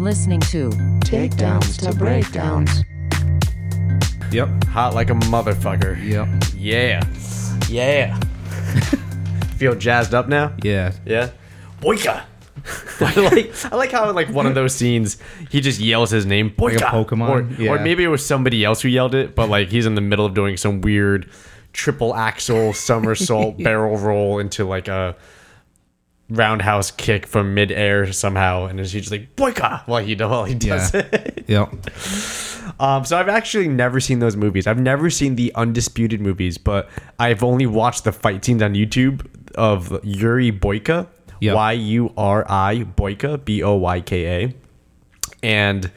You are listening to Takedowns to breakdowns. Yep. Hot like a motherfucker. Yep. Yeah. Yeah. Feel jazzed up now? Yeah. Yeah. Boyka. I like I like how in like one of those scenes he just yells his name Boyka. Like a Pokemon? Or, Yeah. or maybe it was somebody else who yelled it, but like he's in the middle of doing some weird triple axle somersault barrel roll into like a roundhouse kick from midair somehow, and he's just like Boyka while he while he does Yeah. it. Yep. Um, so I've actually never seen those movies. I've never seen the undisputed movies, but I've only watched the fight scenes on YouTube of Yuri Boyka, Yep. Y U R I Boyka, B O Y K A, and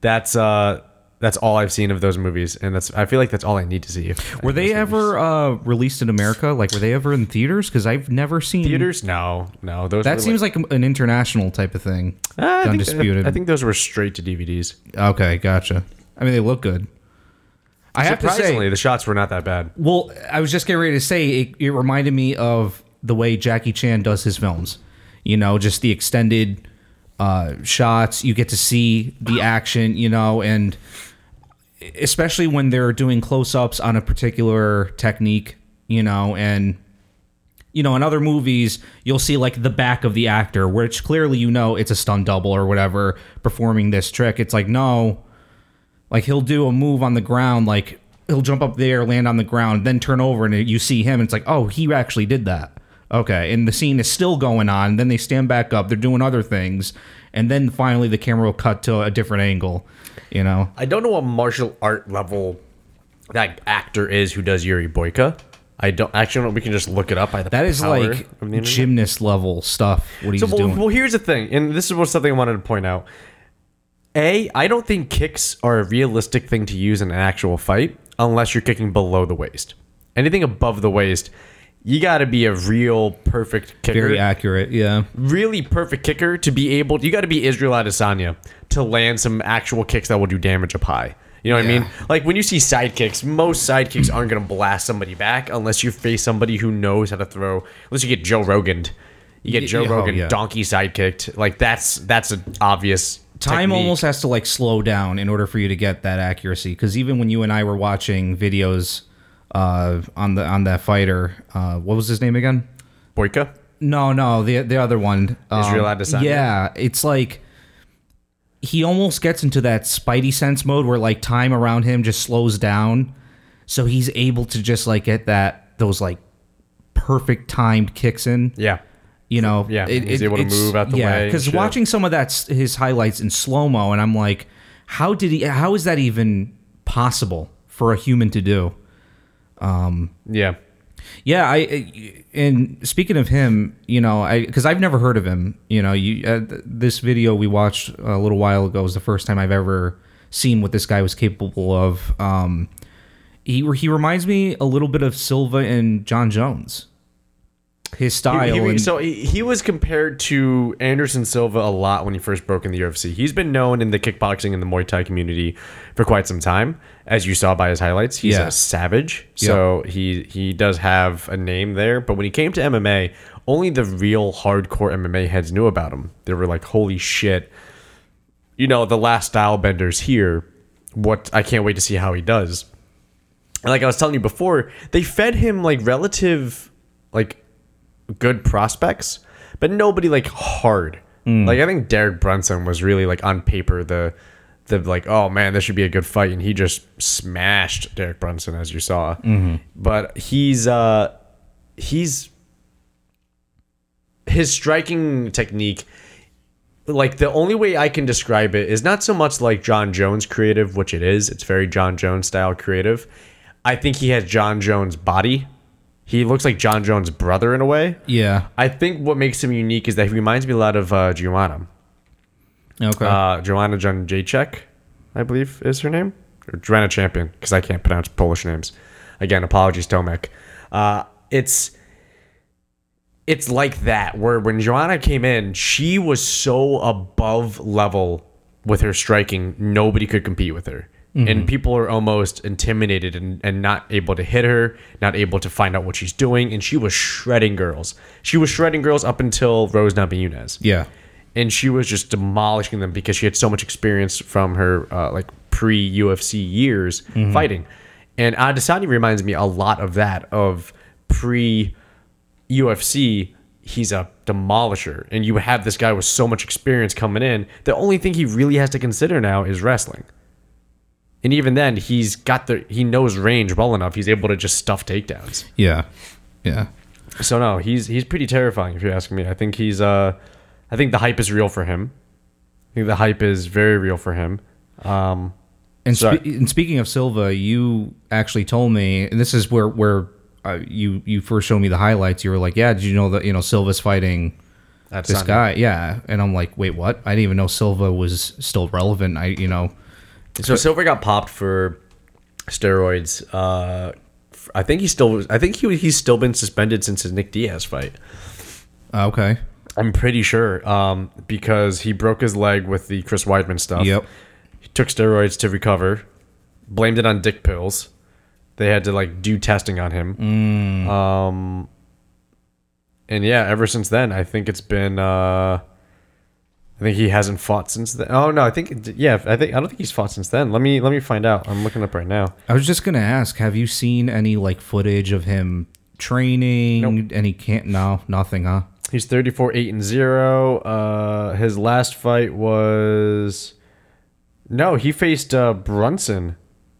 that's uh that's all I've seen of those movies, and that's I feel like that's all I need to see. Were they ever uh, released in America? Like, were they ever in theaters? Because I've never seen theaters? No, no. Those That seems like an international type of thing. Ah, I think- undisputed. I think those were straight to DVDs. Okay, gotcha. I mean, they look good. I have to say, the shots were not that bad. well, I was just getting ready to say it, it reminded me of the way Jackie Chan does his films. You know, just the extended uh, shots. You get to see the action. You know, and especially when they're doing close-ups on a particular technique. You know, and you know, in other movies, you'll see like the back of the actor, which clearly you know it's a stunt double or whatever performing this trick. It's like, no, like he'll do a move on the ground, like he'll jump up there, land on the ground, then turn over, and you see him. And it's like, oh, he actually did that. Okay, and the scene is still going on. Then they stand back up, they're doing other things, and then finally the camera will cut to a different angle. You know, I don't know what martial art level that actor is who does Yuri Boyka. I don't actually know. We can just look it up by the that is like of the internet. gymnast level stuff. What he's So well, doing. well, here's the thing, and this is what something I wanted to point out. A, I don't think kicks are a realistic thing to use in an actual fight unless you're kicking below the waist. Anything above the waist, you got to be a real perfect kicker. Very accurate. Yeah. really perfect kicker to be able you got to be Israel Adesanya to land some actual kicks that will do damage up high. You know what I mean? Like when you see sidekicks, most sidekicks aren't going to blast somebody back unless you face somebody who knows how to throw. Unless you get Joe Rogan, you get Joe yeah, oh, Rogan yeah. donkey sidekicked. Like that's that's an obvious time technique. almost has to like slow down in order for you to get that accuracy because even when you and i were watching videos uh on the on that fighter uh what was his name again Boyka. no no the the other one um, Israel Adesanya? yeah it's like he almost gets into that spidey sense mode where like time around him just slows down so he's able to just like get that those like perfect timed kicks in Yeah. you know Yeah, he's able to it's- move out the yeah, way and because watching some of that his highlights in slow mo and i'm like how did he how is that even possible for a human to do Yeah. yeah i and speaking of him you know i because i've never heard of him you know you uh, th- this video we watched a little while ago was the first time i've ever seen what this guy was capable of um he he reminds me a little bit of silva and jon jones his style He- he- and, so he, he was compared to Anderson Silva a lot when he first broke in the UFC. He's been known in the kickboxing and the Muay Thai community for quite some time, as you saw by his highlights. He's Yeah. a savage, so he he does have a name there. But when he came to MMA, only the real hardcore MMA heads knew about him. They were like, "Holy shit!" You know, the last Stylebender's here. What I can't wait to see how he does. And like I was telling you before, they fed him like relative like good prospects, but nobody like hard. Like I think Derek Brunson was really like on paper the the like oh man this should be a good fight and he just smashed Derek Brunson as you saw. But he's uh he's his striking technique like the only way I can describe it is not so much like Jon Jones creative, which it is. It's very Jon Jones style creative. I think he has Jon Jones body. He looks like Jon Jones' brother in a way. yeah I think what makes him unique is that he reminds me a lot of uh, Joanna. okay Uh, Joanna Jacek, I believe is her name. Or Joanna Champion, because I can't pronounce Polish names. Again, apologies, Tomek. Uh, it's it's like that, where when Joanna came in, she was so above level with her striking, nobody could compete with her. And mm-hmm. people are almost intimidated and, and not able to hit her, not able to find out what she's doing. And she was shredding girls. She was shredding girls up until Rose Namajunas yeah and she was just demolishing them because she had so much experience from her uh, like pre UFC years mm-hmm. fighting. And uh, Adesanya reminds me a lot of that of pre UFC. He's a demolisher, and you have this guy with so much experience coming in. The only thing he really has to consider now is wrestling. And even then, he's got the he knows range well enough. He's able to just stuff takedowns. Yeah. Yeah. So no, he's he's pretty terrifying if you're asking me. I think he's uh I think the hype is real for him. I think the hype is very real for him. Um And, spe- and speaking of Silva, you actually told me, and this is where where uh, you you first showed me the highlights. You were like, "Yeah, did you know that you know Silva's fighting that's this guy?" Yeah, and I'm like, "Wait, what? I didn't even know Silva was still relevant." I you know, So Silva got popped for steroids. Uh I think he's still I think he he's still been suspended since his Nick Diaz fight. uh, okay, I'm pretty sure um because he broke his leg with the Chris Weidman stuff. Yep. He took steroids to recover. Blamed it on dick pills. They had to like do testing on him. Um, and yeah, ever since then, I think it's been. Uh, I think he hasn't fought since then. Oh no, I think yeah, I think I don't think he's fought since then. Let me let me find out. I'm looking up right now. I was just gonna ask, have you seen any like footage of him training? Nope. Any can't? No, nothing, huh? He's 34 8 and 0. Uh his last fight was No, he faced uh Brunson.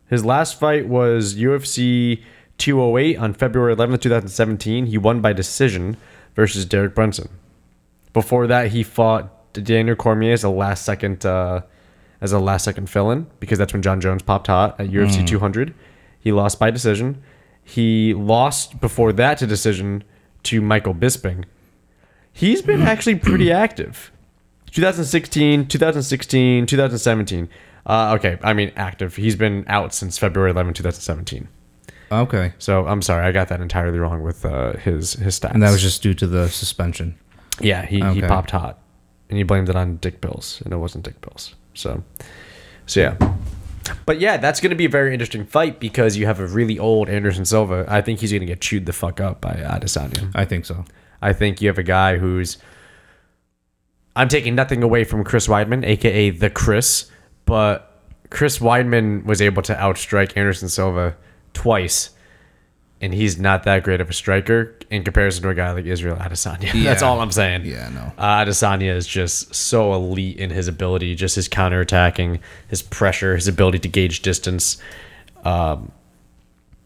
His last fight was UFC 208 on February 11th, 2017. He won by decision versus Derek Brunson. Before that, he fought Daniel Cormier as a last second uh as a last second fill-in because that's when Jon Jones popped hot at UFC 200. He lost by decision. He lost before that to decision to Michael Bisping. He's been actually pretty active. 2016, 2016, 2017. Uh, okay, I mean active. He's been out since February 11, 2017. Okay, So I'm sorry, I got that entirely wrong with uh, his his stats. and that was just due to the suspension. yeah, he, he popped hot, and you blamed it on dick pills, and it wasn't dick pills. So, so yeah. But yeah, that's going to be a very interesting fight because you have a really old Anderson Silva. I think he's going to get chewed the fuck up by Adesanya. I think so. I think you have a guy who's. I'm taking nothing away from Chris Weidman, aka the Chris, but Chris Weidman was able to outstrike Anderson Silva twice, and he's not that great of a striker in comparison to a guy like Israel Adesanya. Yeah. That's all I'm saying. Yeah, no. Uh, Adesanya is just so elite in his ability, just his counterattacking, his pressure, his ability to gauge distance. Um,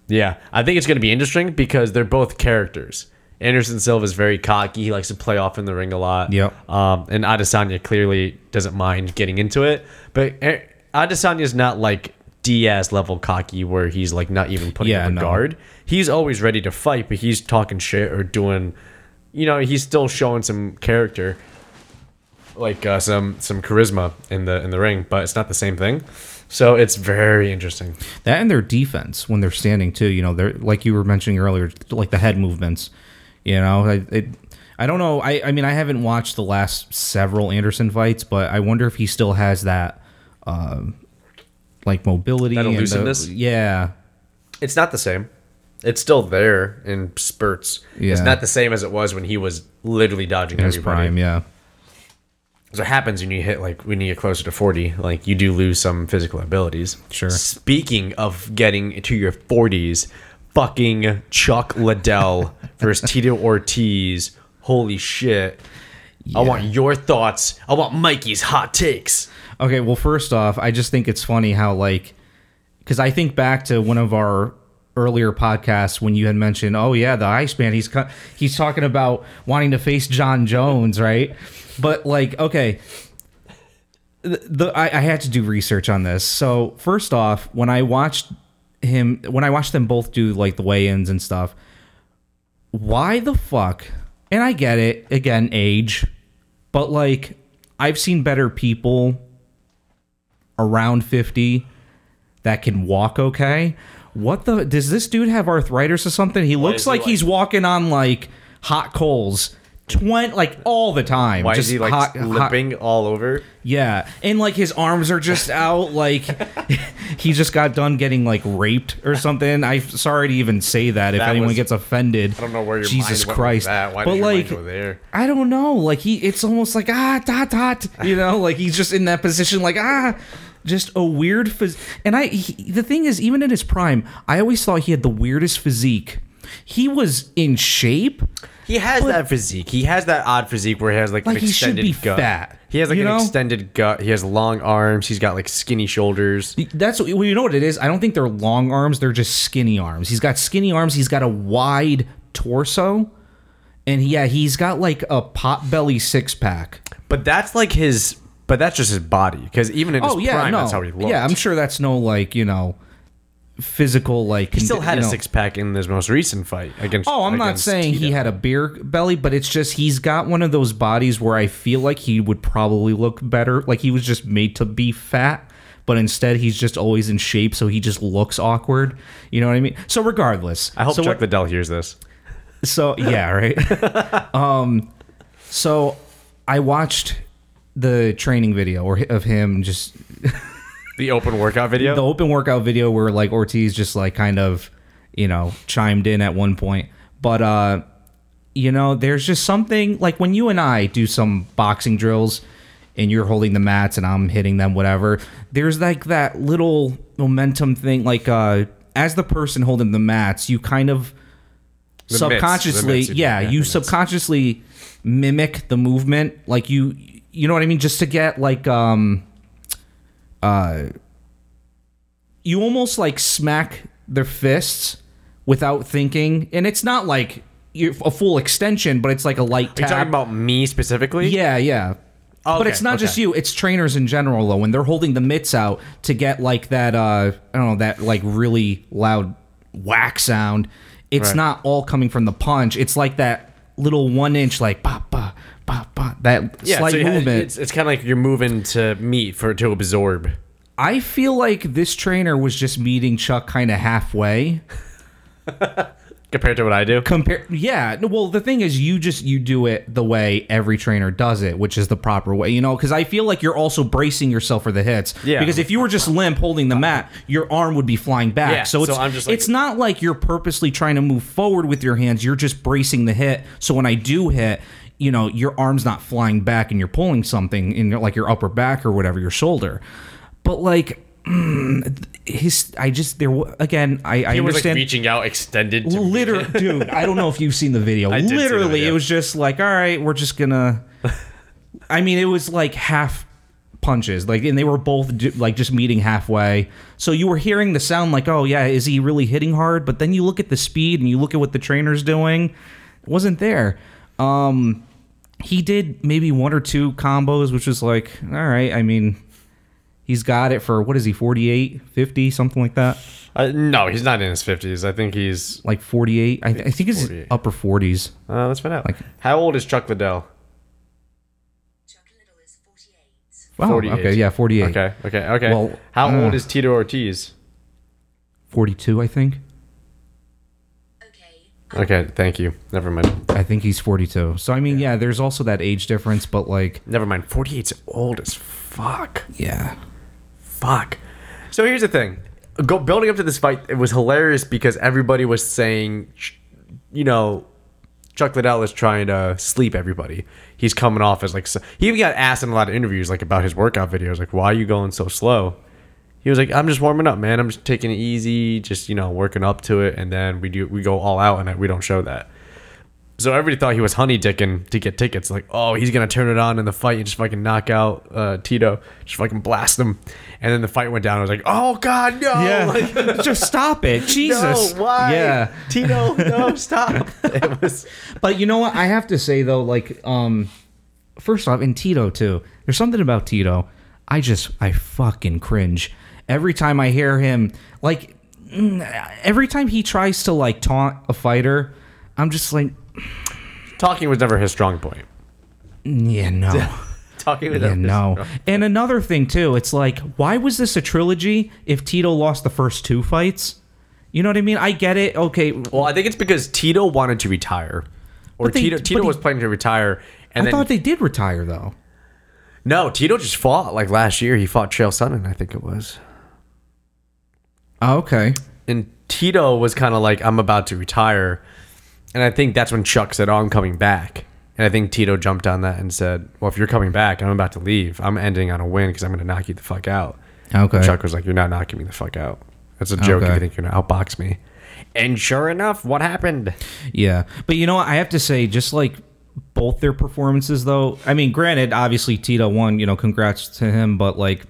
yeah, I think it's going to be interesting because they're both characters. Anderson Silva is very cocky. He likes to play off in the ring a lot. Yep. Um, and Adesanya clearly doesn't mind getting into it. But A- Adesanya is not like Diaz level cocky where he's like not even putting Yeah, up a no. guard. He's always ready to fight, but he's talking shit or doing, you know, he's still showing some character, like uh, some some charisma in the in the ring. But it's not the same thing. So it's very interesting. That and their defense when they're standing too. You know, they're like you were mentioning earlier, like the head movements. You know, I it, I don't know. I I mean, I haven't watched the last several Anderson fights, but I wonder if he still has that, um, like mobility, That and the- yeah, it's not the same. It's still there in spurts. It's not the same as it was when he was literally dodging in his everybody. prime. Yeah, So it happens when you hit like when you get closer to forty, like you do lose some physical abilities. Sure. Speaking of getting to your forties, fucking Chuck Liddell versus Tito Ortiz. Holy shit. I want your thoughts. I want Mikey's hot takes. Okay, well, first off, I just think it's funny how like, because I think back to one of our earlier podcasts when you had mentioned, oh yeah, the Iceman. He's he's talking about wanting to face Jon Jones, right? But like, okay, the, the I, I had to do research on this. So first off, when I watched him, when I watched them both do like the weigh-ins and stuff, why the fuck? And I get it, again, age, but like, I've seen better people around 50 that can walk okay. What the does this dude have arthritis or something? He looks is he like, like- he's walking on like hot coals 20 like all the time. Why just is he like hot- hot- lipping all over? yeah, and like his arms are just out. Like he just got done getting like raped or something. I'm sorry to even say that if That anyone was- gets offended. I don't know where your Jesus mind went Christ. With that. Why but did your like, mind go there? I don't know. Like he, it's almost like ah dot dot. You know, like he's just in that position. Like ah. Just a weird phys- and I. He, the thing is, even in his prime, I always thought he had the weirdest physique. He was in shape, He has that physique. He has that odd physique where he has like, Like, an he should extended be gut. fat, He has like you an know? extended gut. He has long arms. He's got like skinny shoulders. That's well, you know what it is. I don't think they're long arms. They're just skinny arms. He's got skinny arms. He's got a wide torso, and yeah, he's got like a pot belly six pack. But that's like his. But that's just his body. Because even in his Oh yeah, prime, no, that's how he looked. yeah. I'm sure that's no like you know physical like. He still had you a know- six pack in his most recent fight against. Oh, I'm not against saying he Tito. had a beer belly, but it's just he's got one of those bodies where I feel like he would probably look better. Like he was just made to be fat, but instead he's just always in shape, so he just looks awkward. You know what I mean? So regardless, I hope so Chuck what- Liddell hears this. So yeah, right. um, so I watched the training video or of him just The open workout video. the open workout video where like Ortiz just like kind of, you know, chimed in at one point. But uh you know, there's just something like when you and I do some boxing drills and you're holding the mats and I'm hitting them whatever, there's like that little momentum thing like uh as the person holding the mats, you kind of The mitts, the subconsciously mitts you do, yeah, yeah, the you mitts. subconsciously mimic the movement like you you know what I mean just to get like um uh you almost like smack their fists without thinking, and it's not like you're a full extension, but it's like a light Are you tap. talking about me specifically? yeah, yeah. but Okay, it's not just you; it's trainers in general. Though, when they're holding the mitts out to get like that, uh, I don't know, that like really loud whack sound. It's Right. not all coming from the punch. It's like that little one inch, like ba ba. That Yeah, slight so you had- movement. it's, it's kind of like you're moving to meet for to absorb. I feel like this trainer was just meeting Chuck kind of halfway. Compared to what I do, compare yeah well the thing is you just you do it the way every trainer does it which is the proper way you know because i feel like you're also bracing yourself for the hits Yeah. because if you were just limp holding the mat your arm would be flying back Yeah, so so it's I'm just like- it's not like you're purposely trying to move forward with your hands you're just bracing the hit so when i do hit you know your arm's not flying back and you're pulling something in your, like your upper back or whatever your shoulder. But like his i just there again i, I he was like reaching out, extended. To literally dude i don't know if you've seen the video. The literally video. it was just like all right we're just gonna i mean it was like half punches like and they were both like just meeting halfway. So you were hearing the sound like oh yeah is he really hitting hard? But then you look at the speed and you look at what the trainer's doing it wasn't there. Um he did maybe one or two combos which was like all right i mean he's got it for what is he 48 50 something like that Uh, no, he's not in his fifties. I think he's. like 48 i, th- I think he's 48. upper 40s Uh, let's find out. Like- How old is Chuck Liddell? Chuck Liddell is 48. Wow. 48. Okay. Yeah. 48. Okay, okay, okay. Well, How uh, old is Tito Ortiz? 42. I think. Okay. Thank you. Never mind. I think he's 42. So I mean, yeah. there's also that age difference, but like, Never mind. 48's old as fuck. yeah. Fuck. So here's the thing. Go building up to this fight, it was hilarious because everybody was saying, ch- you know, Chuck Liddell is trying to sleep everybody. He's coming off as like so- he even got asked in a lot of interviews like about his workout videos, like why are you going so slow? He was like, I'm just warming up, man. I'm just taking it easy, just you know, working up to it, and then we do we go all out, and we don't show that. So everybody thought he was honey dicking to get tickets. Like, oh, he's gonna turn it on in the fight and just fucking knock out uh, Tito, just fucking blast him. And then the fight went down. I was like, oh god, no! Like, Just stop it, Jesus. no, why? Yeah. Tito, no, stop. It was But you know what? I have to say though, like, um, first off, in Tito too, there's something about Tito. I just, I fucking cringe every time I hear him. Like, mm, every time he tries to like taunt a fighter, I'm just like, talking was never his strong point. yeah, no. Talking was Yeah, never his no. strong- And another thing too, it's like, why was this a trilogy if Tito lost the first two fights? You know what I mean? I get it. Okay. Well, I think it's because Tito wanted to retire. or But they- Tito but Tito he- was planning to retire, and I then thought they did retire though. no, Tito just fought like last year. He fought Chael Sonnen, I think it was, Oh, okay. and Tito was kind of like, I'm about to retire, and I think that's when Chuck said, "Oh, I'm coming back." And I think Tito jumped on that and said, "Well, if you're coming back, and I'm about to leave. I'm ending on a win because I'm going to knock you the fuck out." Okay. Chuck was like, "You're not knocking me the fuck out. That's a joke if you think you're gonna outbox me." And sure enough, what happened? Yeah, but you know, what? I have to say, just like both their performances, though. I mean, granted, obviously Tito won. You know, congrats to him. But like,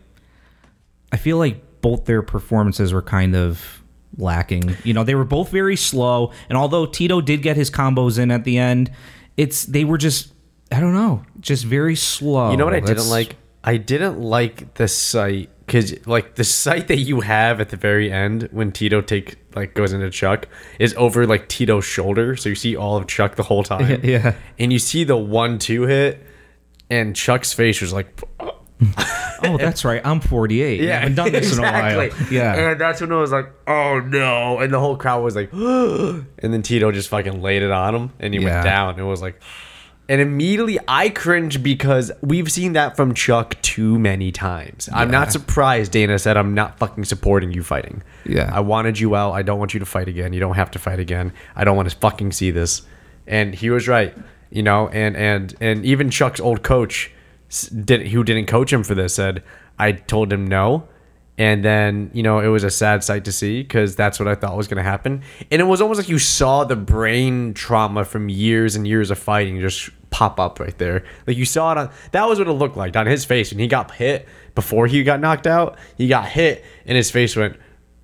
I feel like both their performances were kind of lacking. You know, they were both very slow. And although Tito did get his combos in at the end, it's they were just I don't know, just very slow. You know what I didn't like? I didn't like the sight because like the sight that you have at the very end when Tito take like goes into Chuck is over like Tito's shoulder, so you see all of Chuck the whole time. Yeah. and you see the one two hit, and Chuck's face was like. Oh, Oh, that's right. I'm 48. Yeah, I haven't done this in a while. Yeah. And that's when it was like, oh no. And the whole crowd was like, and then Tito just fucking laid it on him and he Yeah. went down. It was like, and immediately I cringed because we've seen that from Chuck too many times. I'm not surprised Dana said, I'm not fucking supporting you fighting. Yeah. I wanted you out. I don't want you to fight again. You don't have to fight again. I don't want to fucking see this. And he was right, you know, and, and, and even Chuck's old coach did who didn't coach him for this said I told him no. And then you know it was a sad sight to see because that's what I thought was going to happen. And it was almost like you saw the brain trauma from years and years of fighting just pop up right there. Like you saw it on that was what it looked like on his face when he got hit before he got knocked out. He got hit and his face went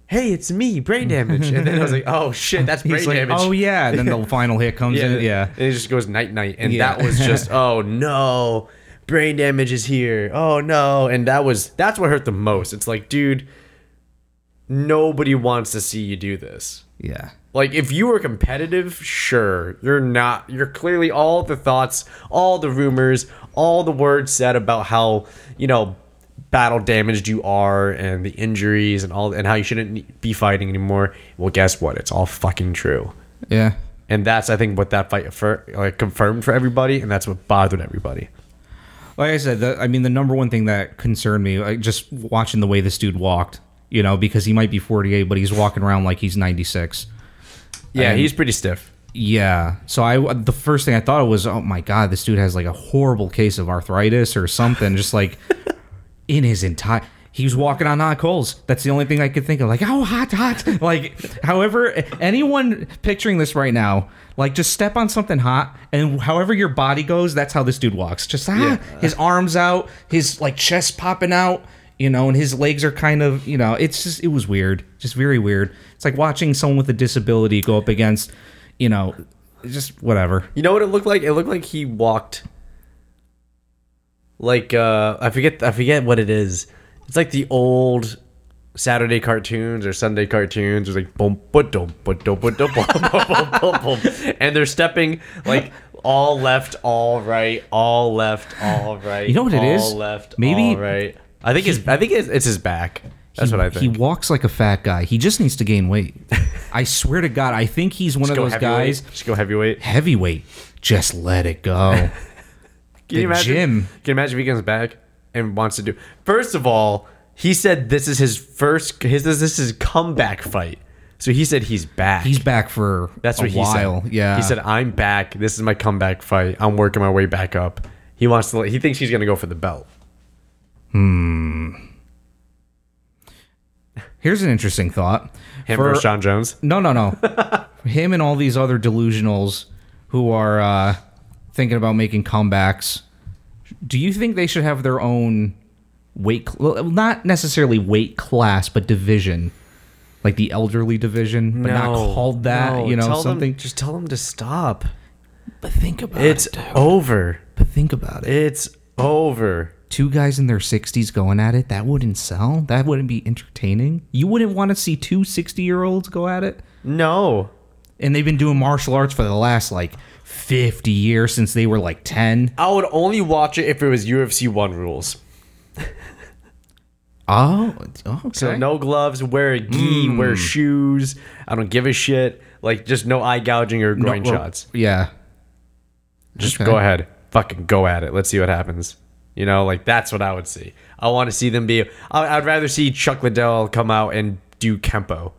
hey it's me brain damage. And then I was like oh shit that's brain like, damage. Oh yeah. And then the final hit comes in. Yeah. and it just goes night night, and Yeah. that was just oh no, brain damage is here. Oh no, and that was that's what hurt the most. It's like, dude, nobody wants to see you do this. Yeah. Like if you were competitive, sure, you're not. You're clearly all the thoughts, all the rumors, all the words said about how you know battle damaged you are and the injuries and all and how you shouldn't be fighting anymore. Well, guess what? It's all fucking true Yeah. and that's I think what that fight for like confirmed for everybody, and that's what bothered everybody. Like I said, the, I mean, the number one thing that concerned me, like just watching the way this dude walked, you know, because he might be 48, but he's walking around like he's 96. Yeah, And- he's pretty stiff. Yeah. So I, the first thing I thought was, oh my god, this dude has like a horrible case of arthritis or something, just like in his entire. He was walking on hot coals. That's the only thing I could think of. Like, oh, hot, hot. Like, however, anyone picturing this right now, like, just step on something hot, and however your body goes, that's how this dude walks. Just ah, his arms out, his like chest popping out, you know, and his legs are kind of, you know, it's just, it was weird, just very weird. It's like watching someone with a disability go up against, you know, just whatever. You know what it looked like? It looked like he walked like uh I forget I forget what it is. It's like the old Saturday cartoons or Sunday cartoons. It's like boom, but dum, but but dum, boom, boom, boom, boom, and they're stepping like all left, all right, all left, all right. You know what it is? Left, maybe all right. I think it's I think it's, it's his back. That's he, what I think. He walks like a fat guy. He just needs to gain weight. I swear to God, I think he's one just of those guys. Just go heavyweight. Heavyweight. Just let it go. can the you imagine? Gym. Can you imagine if he comes back? And wants to do? First of all, he said this is his first. His this is his comeback fight. So he said he's back. He's back for That's a what he while. said. Yeah. He said I'm back. This is my comeback fight. I'm working my way back up. He wants to. He thinks he's gonna go for the belt. Hmm. Here's an interesting thought. Him For- versus Jon Jones. No, no, no. Him and all these other delusionals who are uh, thinking about making comebacks. Do you think they should have their own weight? Cl- not necessarily weight class, but division, like the elderly division, but not called that. No, you know, something. Them, just tell them to stop. but think about It's it. it's over. But think about it. It's over. Two guys in their 60s going at it, that wouldn't sell. That wouldn't be entertaining. You wouldn't want to see two 60 year olds go at it. No. And they've been doing martial arts for the last like 50 years since they were like 10. I would only watch it if it was UFC one rules. Oh, oh okay. So no gloves, wear a gi, hmm. wear shoes. I don't give a shit. Like just no eye gouging or groin well, shots. Yeah. Just Okay. go ahead, fucking go at it. Let's see what happens. You know, like that's what I would see. I want to see them be. I'd rather see Chuck Liddell come out and do kempo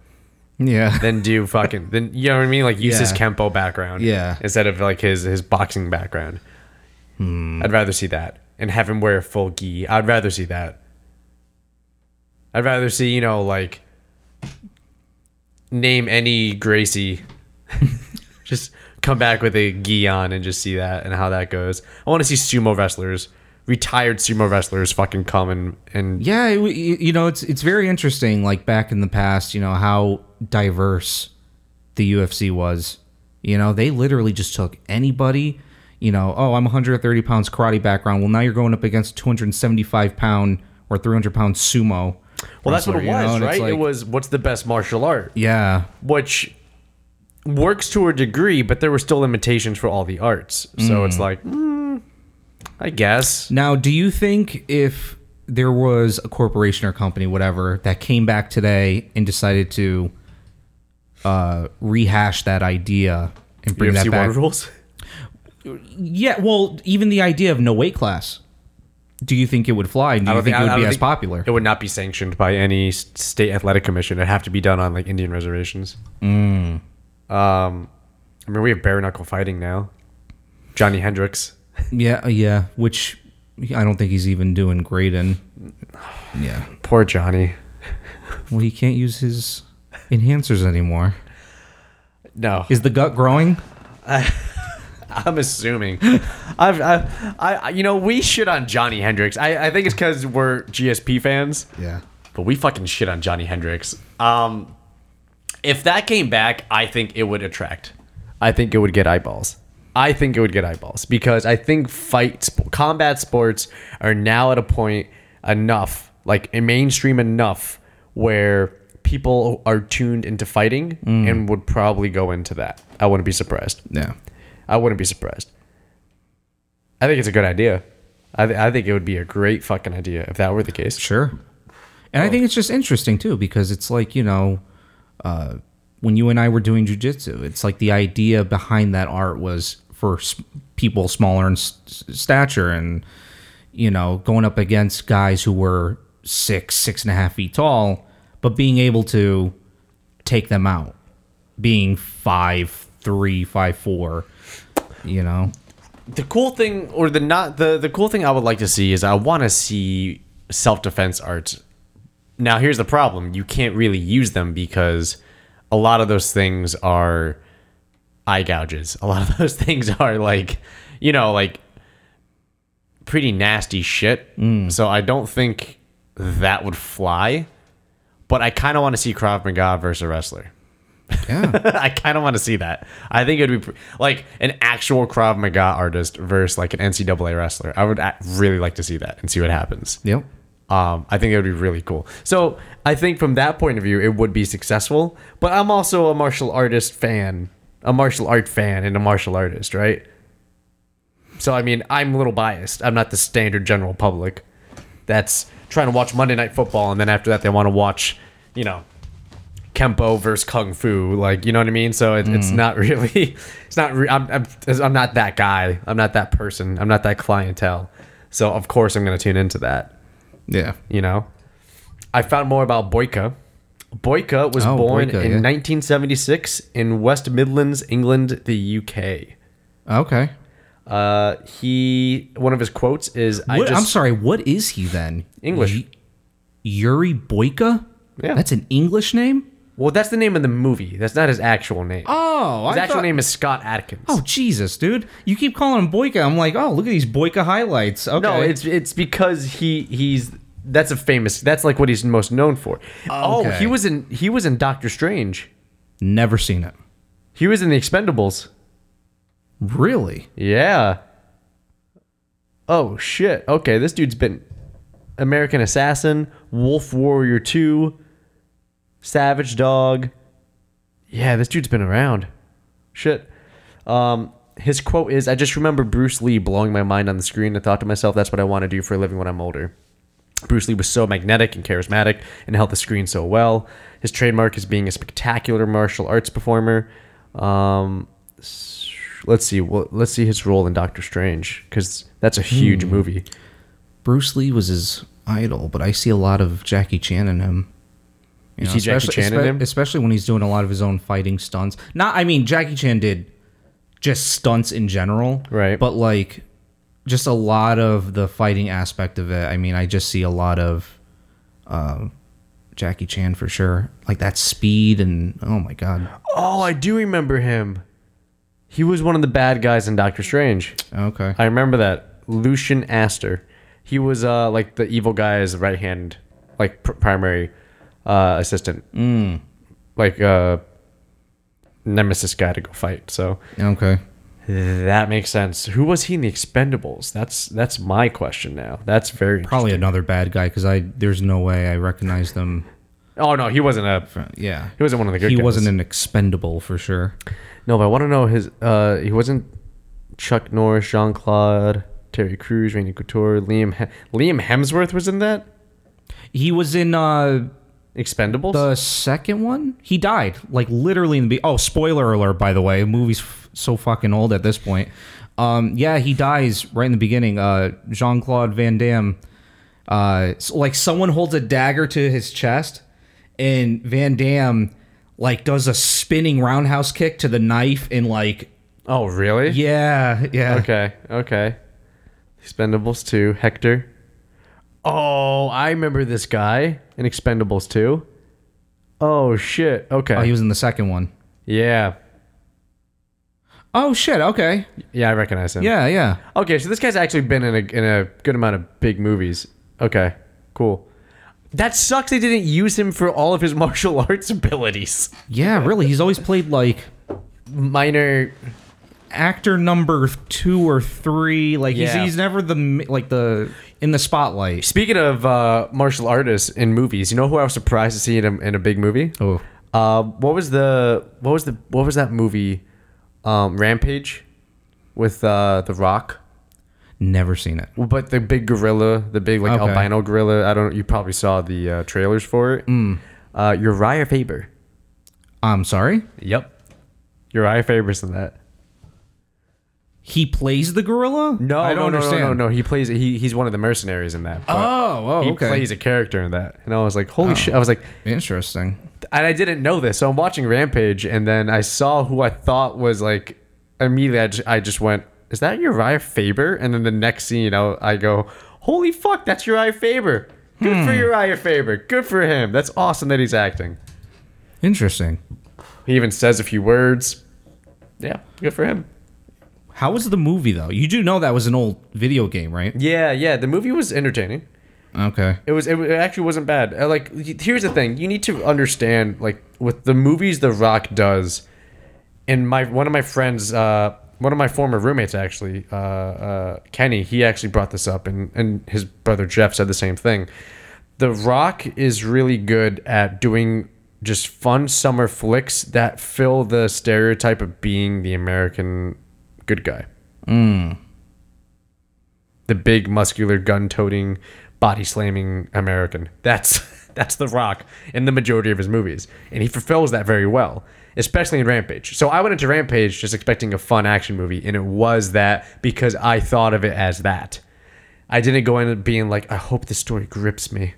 Yeah. than do fucking. Then you know what I mean? Like use his kempo background. Yeah. Instead of like his his boxing background. Hmm. I'd rather see that and have him wear a full gi. I'd rather see that. I'd rather see you know like name any Gracie. just come back with a gi on and just see that and how that goes. I want to see sumo wrestlers, retired sumo wrestlers, fucking come and and Yeah, it you know, it's it's very interesting. Like back in the past, you know how diverse the UFC was. You know, they literally just took anybody. You know, oh, I'm 130 pounds karate background. Well, now you're going up against 275 pound or 300 pound sumo. well, that's what it you know, was, it's right? it was what's the best martial art, Yeah, which works to a degree, but there were still limitations for all the arts. So it's like, mm, I guess. Now, do you think if there was a corporation or company, whatever, that came back today and decided to uh, rehash that idea and bring UFC that back? rules. Yeah, well, even the idea of no weight class. Do you think it would fly? Do you don't think, think- it would be as popular? It would not be sanctioned by any state athletic commission. It'd have to be done on like Indian reservations. Um, I mean, we have bare knuckle fighting now. Johny Hendricks. Yeah, uh, yeah. Which I don't think he's even doing great in. Yeah. Poor Johnny. Well, he can't use his enhancers anymore. No, Is the gut growing? I'm assuming. I've, I, I, you know, we shit on Johny Hendricks. I, I think it's because we're GSP fans. Yeah. but we fucking shit on Johny Hendricks. Um, if that came back, I think it would attract. I think it would get eyeballs. I think it would get eyeballs because I think fight combat sports are now at a point enough, like mainstream enough, where people are tuned into fighting and would probably go into that. I wouldn't be surprised. Yeah. I wouldn't be surprised. I think it's a good idea. I, th- I think it would be a great fucking idea if that were the case. Sure. And I think it's just interesting too because it's like, you know, uh, when you and I were doing jujitsu, it's like the idea behind that art was for people smaller in stature and, you know, going up against guys who were six, six and a half feet tall, but being able to take them out, being five, three, five, four, you know? the cool thing or the not the the cool thing I would like to see is I want to see self defense arts. Now here's the problem: you can't really use them because a lot of those things are eye gouges. A lot of those things are like, you know, like pretty nasty shit. So I don't think that would fly. But I kind of want to see Krav Maga versus a wrestler. Yeah. I kind of want to see that. I think it would be pr- like an actual Krav Maga artist versus like an NCAA wrestler. I would a- really like to see that and see what happens. yep. Um, I think it would be really cool. So I think from that point of view, it would be successful. But I'm also a martial artist fan, a martial art fan, and a martial artist, right? So I mean, I'm a little biased. I'm not the standard general public that's trying to watch Monday Night Football, and then after that, they want to watch, you know, Kempo versus Kung Fu. Like, you know what I mean? So it, it's mm. not really, it's not. Re- I'm, I'm I'm not that guy. I'm not that person. I'm not that clientele. So of course, I'm gonna tune into that Yeah. you know. I found more about Boyka. Boyka was Oh, born Boyka, in yeah. 1976 in West Midlands, England, the UK. Okay. Uh, he one of his quotes is, I just, I'm sorry. What is he then? English. Y- Yuri Boyka? Yeah. That's an English name? well, that's the name of the movie. That's not his actual name. Oh, his I actual thought- name is Scott Adkins. Oh, Jesus, dude. You keep calling him Boyka. I'm like, oh, look at these Boyka highlights. Okay. no, it's it's because he he's that's a famous. That's like what he's most known for. Oh, Okay. he was in he was in Doctor Strange. never seen it. He was in the Expendables. Really? Yeah. Oh shit. Okay, this dude's been American Assassin, Wolf Warrior 2, Savage Dog. Yeah, this dude's been around. Shit. Um his quote is I just remember Bruce Lee blowing my mind on the screen and thought to myself that's what I want to do for a living when I'm older. Bruce Lee was so magnetic and charismatic and held the screen so well. His trademark is being a spectacular martial arts performer. Um, let's see. Well, let's see his role in Doctor Strange because that's a huge Hmm. movie. Bruce Lee was his idol, but I see a lot of Jackie Chan in him. You see Jackie Chan in him? especially when he's doing a lot of his own fighting stunts. Not, I mean, Jackie Chan did just stunts in general, Right. But like, just a lot of the fighting aspect of it. I mean, I just see a lot of um, Jackie Chan for sure, like that speed and oh my god. Oh, I do remember him. He was one of the bad guys in Doctor Strange. Okay, I remember that Lucian Astor. He was uh like the evil guy's right hand, like pr- primary uh, assistant, mm. like uh nemesis guy to go fight. So okay. That makes sense. Who was he in the Expendables? That's that's my question now. That's very Probably another bad guy because I there's no way I recognize them. Oh no, he wasn't a. Yeah, He wasn't one of the good. Guys. He guys. wasn't an expendable for sure. No, but I want to know his. Uh, he wasn't Chuck Norris, Jean Claude, Terry Crews, Randy Couture, Liam. He- Liam Hemsworth was in that He was in uh Expendables. the second one. He died like literally in the be- oh spoiler alert by the way. Movie's so fucking old at this point. Um, yeah, he dies right in the beginning. Uh, Jean Claude Van Damme. Uh, s- like someone holds a dagger to his chest, and Van Damme like does a spinning roundhouse kick to the knife and like oh, really? yeah yeah Okay. Okay. Expendables two. Hector. Oh, I remember this guy in Expendables two. Oh shit. Okay. Oh, he was in the second one. yeah. Oh shit. Okay. Yeah, I recognize him. Yeah, yeah. Okay, so this guy's actually been in a in a good amount of big movies. Okay, cool. That sucks. They didn't use him for all of his martial arts abilities. Yeah, really. He's always played like Minor. actor number two or three. Like Yeah. he's he's never the like the in the spotlight. Speaking of uh, martial artists in movies, you know who I was surprised to see in a, in a big movie? Oh, Uh, what was the what was the what was that movie? Um, Rampage with uh, the Rock. never seen it. But the big gorilla, the big like Okay. albino gorilla. I don't. You probably saw the uh, trailers for it. Mm. Uh, Urijah Faber. I'm sorry. Yep. Urijah Faber's in that. He plays the gorilla. No, I don't no, no, understand. no, no, no. He plays. He he's one of the mercenaries in that. Oh, oh, he okay. plays a character in that, and I was like, holy oh. shit! I was like, Interesting. and I didn't know this, so I'm watching Rampage, and then I saw who I thought was like. Immediately, I just, I just went, "Is that Urijah Faber?" And then the next scene, I, I go, "Holy fuck, that's Urijah Faber! Good for hmm. Urijah Faber! Good for him! That's awesome that he's acting." Interesting. He even says a few words. Yeah, good for him. How was the movie though? You do know that was an old video game, right? Yeah, yeah. The movie was entertaining. Okay. It was. It, it actually wasn't bad. Uh, Like, here's the thing: you need to understand, like, with the movies The Rock does. And my one of my friends, uh, one of my former roommates, actually, uh, uh, Kenny, he actually brought this up, and and his brother Jeff said the same thing. The Rock is really good at doing just fun summer flicks that fill the stereotype of being the American good guy. Mm. The big muscular gun toting body slamming american. That's that's the rock in the majority of his movies and he fulfills that very well especially in rampage. So i went into rampage just expecting a fun action movie and it was that because i thought of it as that. I didn't go in being like i hope this story grips me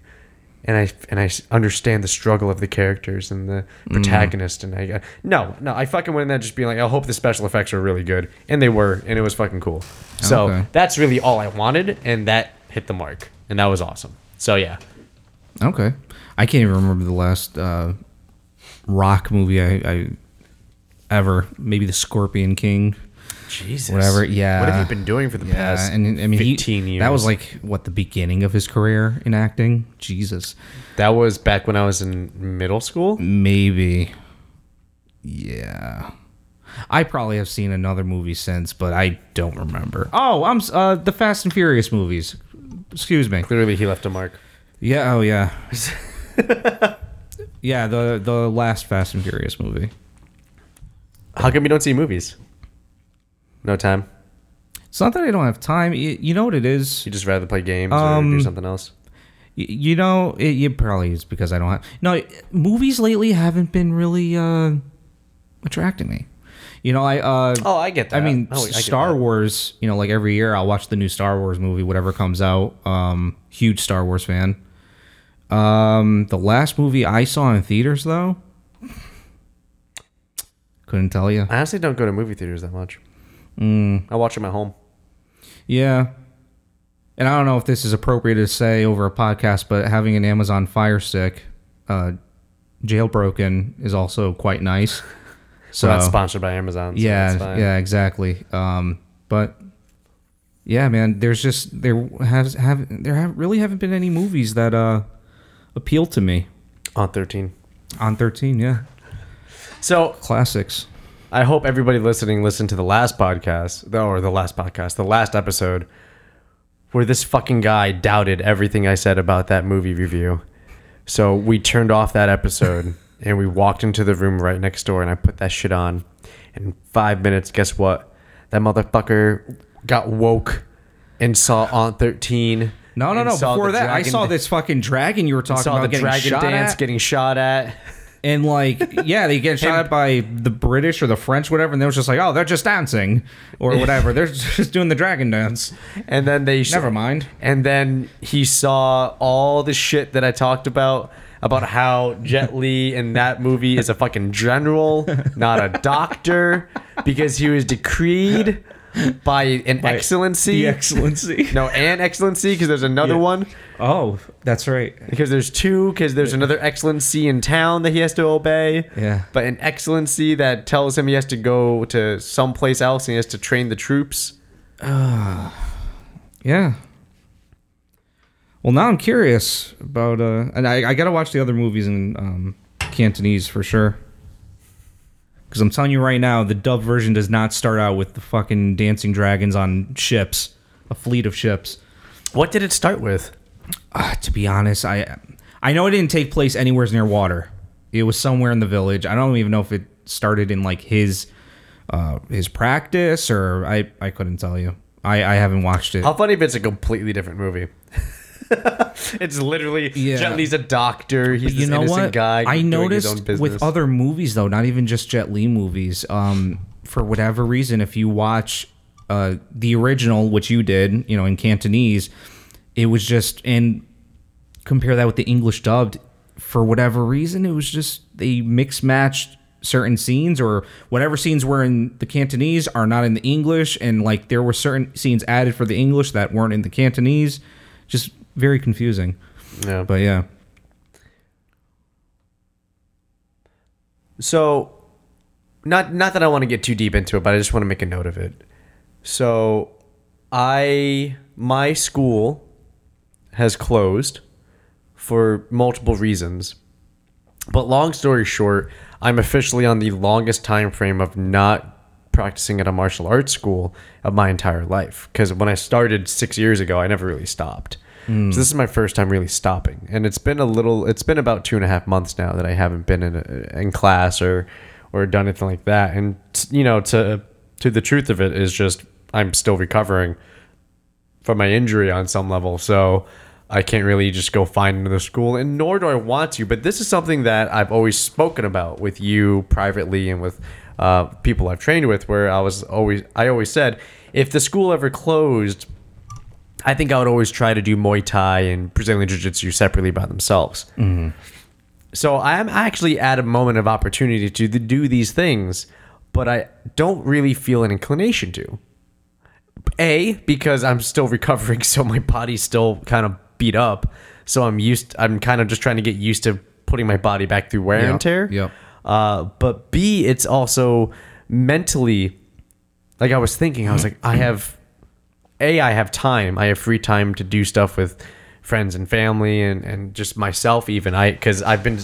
and I and I understand the struggle of the characters and the protagonist and I no no I fucking went in there just being like I hope the special effects are really good and they were and it was fucking cool so Okay. that's really all I wanted and that hit the mark and that was awesome so yeah Okay. I can't even remember the last uh, rock movie I, I ever. Maybe the Scorpion King. Jesus Whatever, yeah. what have you been doing for the Yeah, past and I mean, he, 15 years that was like what the beginning of his career in acting. Jesus, that was back when I was in middle school maybe. Yeah, I probably have seen another movie since, but I don't remember. Oh, I'm uh, the Fast and Furious movies. Excuse me. clearly he left a mark Yeah. Oh, yeah. yeah. The the last Fast and Furious movie. how come you don't see movies no time It's not that I don't have time. You, you know what it is. you just rather play games or Um, do something else Y- You know, it, it probably is because I don't have. No, movies lately haven't been really uh, attracting me. You know, I uh Oh, I get that. I mean, Oh, I Star that. Wars. You know, like every year, I'll watch the new Star Wars movie, whatever comes out. Um, huge Star Wars fan. Um, the last movie I saw in theaters, though, couldn't tell you. I honestly don't go to movie theaters that much. Mm. I watch them at home. Yeah, and I don't know if this is appropriate to say over a podcast, but having an Amazon Fire Stick, uh, jailbroken, is also quite nice. So We're not sponsored by Amazon. So yeah, yeah, exactly. Um, but yeah, man, there's just there has have there have really haven't been any movies that uh appeal to me On 13. on 13. Yeah, So classics. I hope everybody listening listened to the last podcast, or the last podcast, the last episode, where this fucking guy doubted everything I said about that movie review. So we turned off that episode and we walked into the room right next door and I put that shit on. In five minutes, guess what? That motherfucker got woke and saw Aunt 13. No, no, no. Before that, I saw this fucking dragon you were talking saw about the getting dragon shot dance at, getting shot at. And like, yeah, they get shot at by the British or the French, whatever, and they was just like, oh, they're just dancing or whatever. they're just doing the dragon dance. And then they Never mind. And then he saw all the shit that I talked about about how Jet Li in that movie is a fucking general, not a doctor, because he was decreed by an excellency. The excellency. no, an excellency, because there's another Yeah. one. Oh, that's right. Because there's two, because there's another excellency in town that he has to obey. Yeah. But an excellency that tells him he has to go to someplace else and he has to train the troops. Yeah. Well, now I'm curious about, uh, and I, I gotta watch the other movies in um, Cantonese for sure. Because I'm telling you right now, the dub version does not start out with the fucking dancing dragons on ships, a fleet of ships. What did it start with? Uh, to be honest, I I know it didn't take place anywhere near water. It was somewhere in the village. I don't even know if it started in like his uh, his practice or I I couldn't tell you. I I haven't watched it. How funny if it's a completely different movie. it's literally Yeah. Jet Li's a doctor. He's you know innocent what? guy. I noticed with other movies though, not even just Jet Li movies. Um, for whatever reason, if you watch uh, the original, which you did, you know, in Cantonese, it was just and compare that with the English dubbed. For whatever reason, it was just they mix matched certain scenes or whatever scenes were in the Cantonese are not in the English, and like there were certain scenes added for the English that weren't in the Cantonese. Just very confusing. Yeah. But yeah. So, not not that I want to get too deep into it, but I just want to make a note of it. So, I my school has closed for multiple reasons. But long story short, I'm officially on the longest time frame of not practicing at a martial arts school of my entire life. Because when I started six years ago, I never really stopped. So this is my first time really stopping, and it's been a little. It's been about two and a half months now that I haven't been in a, in class or or done anything like that. And you know, to to the truth of it is just I'm still recovering from my injury on some level. So I can't really just go find another school, and nor do I want to. But this is something that I've always spoken about with you privately and with uh, people I've trained with, where I was always I always said if the school ever closed, I think I would always try to do Muay Thai and Brazilian Jiu Jitsu separately by themselves. So I'm actually at a moment of opportunity to do these things, but I don't really feel an inclination to. A because I'm still recovering, so my body's still kind of beat up. So I'm used. I'm kind of just trying to get used to putting my body back through wear Yep, and tear. yep. Uh, but B, it's also mentally. Like I was thinking, I was like, I have. A, I have time. I have free time to do stuff with friends and family and, and just myself even i because i've been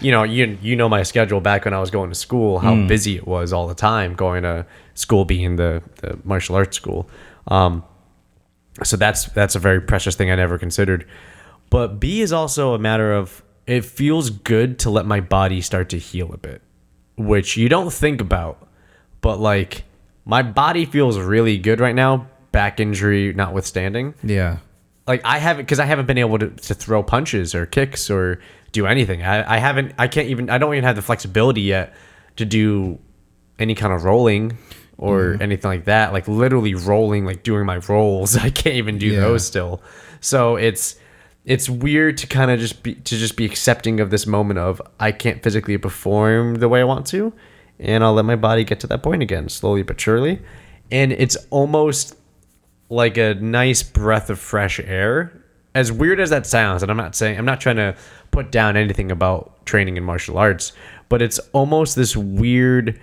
you know you you know my schedule back when i was going to school how busy it was all the time going to school being the, the martial arts school um so that's that's a very precious thing i never considered but b is also a matter of it feels good to let my body start to heal a bit which you don't think about but like my body feels really good right now back injury notwithstanding Yeah. like I haven't because I haven't been able to, to throw punches or kicks or do anything. I, I haven't I can't even I don't even have the flexibility yet to do any kind of rolling or Mm-hmm. anything like that. Like literally rolling, like doing my rolls. I can't even do Yeah. those still. So it's it's weird to kind of just be to just be accepting of this moment of I can't physically perform the way I want to, and I'll let my body get to that point again, slowly but surely. And it's almost like a nice breath of fresh air. As weird as that sounds, and I'm not saying I'm not trying to put down anything about training in martial arts, but it's almost this weird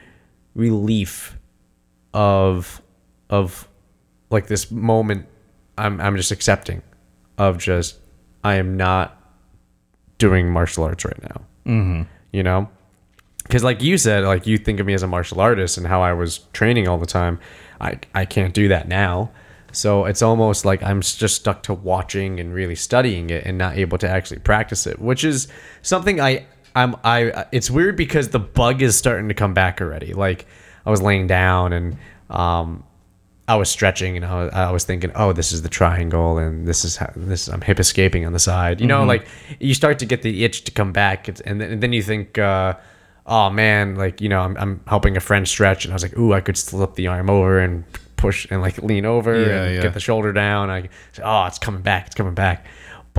relief of of like this moment I'm I'm just accepting of just I am not doing martial arts right now. Mm-hmm. You know, because like you said, like you think of me as a martial artist and how I was training all the time. I I can't do that now. So it's almost like I'm just stuck to watching and really studying it and not able to actually practice it, which is something I I'm I it's weird because the bug is starting to come back already. Like I was laying down and um I was stretching and I was, I was thinking, oh, this is the triangle and this is how this I'm hip escaping on the side. You know, like you start to get the itch to come back, it's, and, then, and then you think, uh, oh man, like you know, I'm, I'm helping a friend stretch, and I was like, ooh, I could slip the arm over and push and like lean over Yeah, and yeah. get the shoulder down. I say, oh, it's coming back, it's coming back.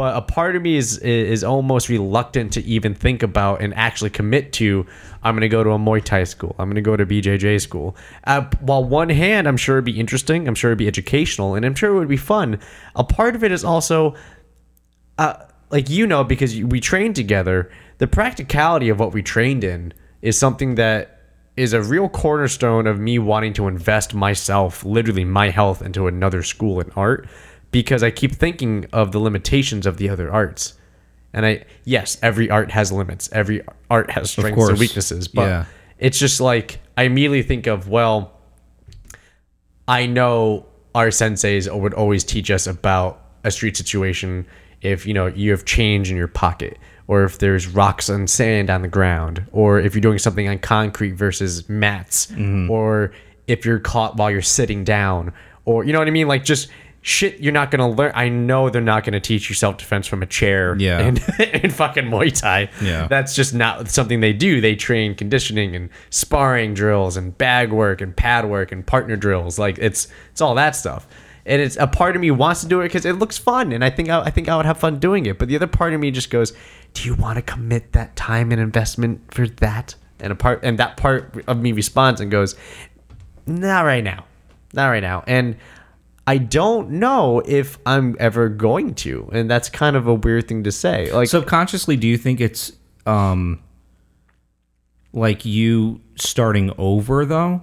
But a part of me is is almost reluctant to even think about and actually commit to. I'm going to go to a Muay Thai school. I'm going to go to BJJ school. Uh, while one hand, I'm sure it'd be interesting. I'm sure it'd be educational, and I'm sure it would be fun. A part of it is also uh, like you know because we trained together the practicality of what we trained in is something that is a real cornerstone of me wanting to invest myself literally my health into another school in art because i keep thinking of the limitations of the other arts. And i yes every art has limits. Every art has strengths and weaknesses but Yeah. it's just like i immediately think of well I know our senseis would always teach us about a street situation if you know you have change in your pocket or if there's rocks and sand on the ground or if you're doing something on concrete versus mats mm-hmm. or if you're caught while you're sitting down or you know what I mean? Like just shit you're not gonna learn I know they're not gonna teach you self-defense from a chair Yeah. in, in fucking Muay Thai Yeah. that's just not something they do. They train conditioning and sparring drills and bag work and pad work and partner drills. Like it's it's all that stuff. And it's a part of me wants to do it because it looks fun, and I think I, I think I would have fun doing it. But the other part of me just goes, "Do you want to commit that time and investment for that?" And a part and that part of me responds and goes, "Not right now, not right now." And I don't know if I'm ever going to, and that's kind of a weird thing to say. Like, subconsciously do you think it's um like you starting over though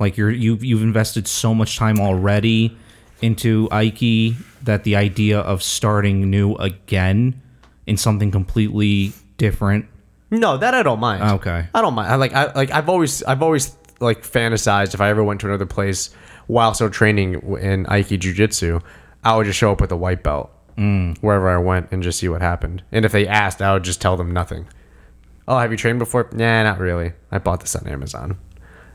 like you're you've you've invested so much time already into Aiki that the idea of starting new again in something completely different No, that I don't mind. Okay. I don't mind. I like I like I've always I've always like fantasized if I ever went to another place while still training in Aiki Jiu-Jitsu, I would just show up with a white belt mm. wherever I went and just see what happened. And if they asked, I would just tell them nothing. Oh, have you trained before? Nah, not really. I bought this on Amazon.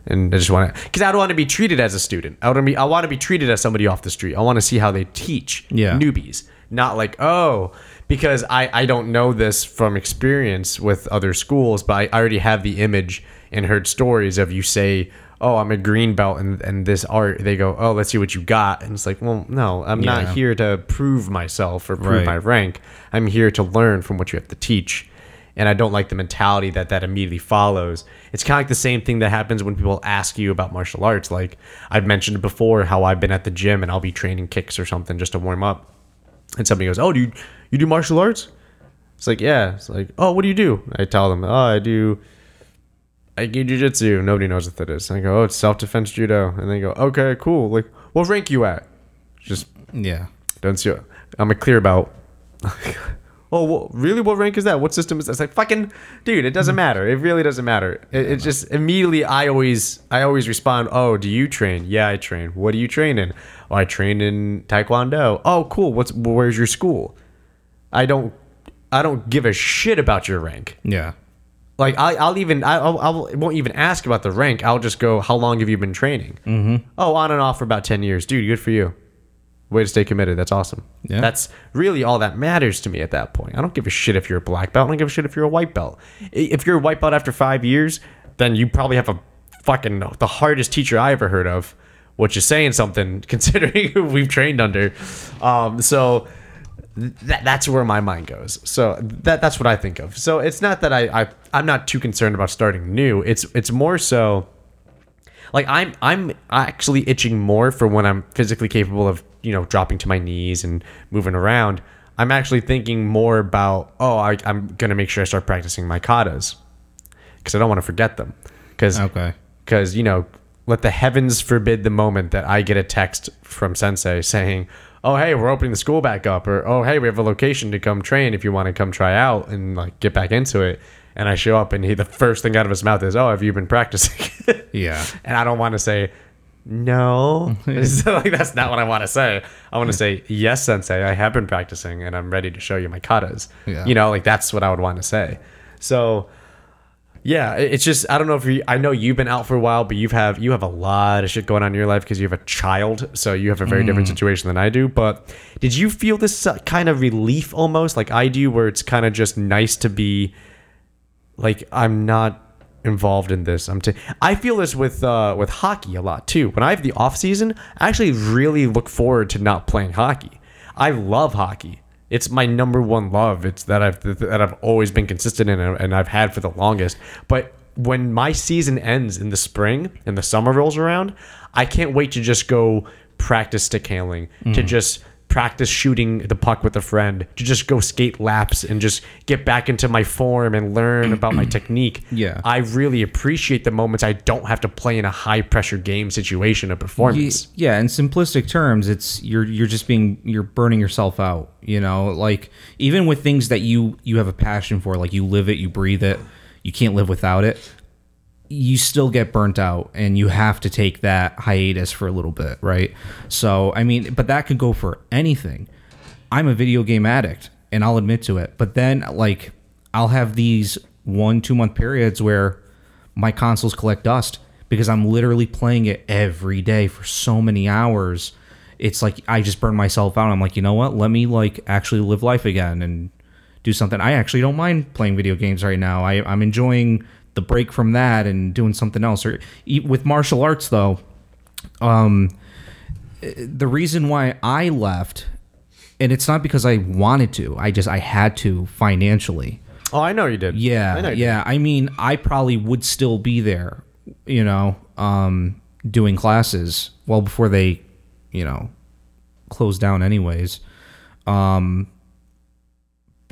And I just want to, because I don't want to be treated as a student. I want to be, I want to be treated as somebody off the street. I want to see how they teach Yeah. newbies, not like oh, because I I don't know this from experience with other schools, but I already have the image and heard stories of you say, oh, I'm a green belt and and this art. They go, oh, let's see what you got, and it's like, well, no, I'm Yeah. not here to prove myself or prove Right. my rank. I'm here to learn from what you have to teach. And I don't like the mentality that that immediately follows. It's kind of like the same thing that happens when people ask you about martial arts. Like I've mentioned before, how I've been at the gym and I'll be training kicks or something just to warm up, and somebody goes, "Oh, do you you do martial arts?" It's like, yeah. It's like, oh, what do you do? I tell them, oh, I do. I do jujitsu. Nobody knows what that is. I go, oh, it's self defense judo, and they go, okay, cool. Like, what rank you at? Just yeah don't see. I'm a clear belt. oh, well, really? What rank is that? What system is that? It's like fucking, dude. It doesn't mm. matter. It really doesn't matter. It, it just immediately. I always, I always respond. Oh, do you train? Yeah, I train. What do you train in? Oh, I train in Taekwondo. Oh, cool. What's where's your school? I don't, I don't give a shit about your rank. yeah Like I, I'll even I I'll, I won't even ask about the rank. I'll just go, how long have you been training? Mm-hmm. Oh, on and off for about ten years, dude. Good for you. Way to stay committed. That's awesome. Yeah. That's really all that matters to me at that point. I don't give a shit if you're a black belt. I don't give a shit if you're a white belt. If you're a white belt after five years, then you probably have a fucking the hardest teacher I ever heard of, which is saying something considering who we've trained under. Um, so that, that's where my mind goes. So that that's what I think of. So it's not that I, I I'm not too concerned about starting new. It's it's more so like I'm I'm actually itching more for when I'm physically capable of you know dropping to my knees and moving around. I'm actually thinking more about oh I, I'm gonna make sure I start practicing my katas because I don't want to forget them because Okay. because you know let the heavens forbid the moment that I get a text from Sensei saying oh hey we're opening the school back up or oh hey we have a location to come train if you want to come try out and like get back into it and I show up and he the first thing out of his mouth is oh have you been practicing Yeah. and I don't want to say no. Like that's not what I want to say. I want to say yes, sensei. I have been practicing, and I'm ready to show you my katas. Yeah. You know, like that's what I would want to say. So, yeah, it's just I don't know if you. I know you've been out for a while, but you've have you have a lot of shit going on in your life because you have a child, so you have a very different situation than I do. But did you feel this kind of relief almost like I do, where it's kind of just nice to be like I'm not involved in this. I'm t- I feel this with uh with hockey a lot too. When I have the off season, I actually really look forward to not playing hockey. I love hockey. It's my number one love. It's that I've that I've always been consistent in and I've had for the longest. But when my season ends in the spring and the summer rolls around, I can't wait to just go practice stick handling, to mm. just practice shooting the puck with a friend, to just go skate laps and just get back into my form and learn about my technique. Yeah. I really appreciate the moments I don't have to play in a high pressure game situation of performance. Yeah, in simplistic terms, it's you're you're just being you're burning yourself out. You know, like even with things that you you have a passion for, like you live it, you breathe it, you can't live without it. You still get burnt out, and you have to take that hiatus for a little bit, right? So, I mean, but that could go for anything. I'm a video game addict, and I'll admit to it. But then, like, I'll have these one two month periods where my consoles collect dust because I'm literally playing it every day for so many hours. It's like I just burn myself out. I'm like, you know what? Let me like actually live life again and do something. I actually don't mind playing video games right now. I, I'm enjoying the break from that and doing something else. Or with martial arts, though, um, the reason why I left, and it's not because I wanted to. I just I had to financially. Oh, I know you did. I Yeah, know you yeah. I mean, I probably would still be there, you know, um, doing classes well before they, you know, closed down, anyways. Um,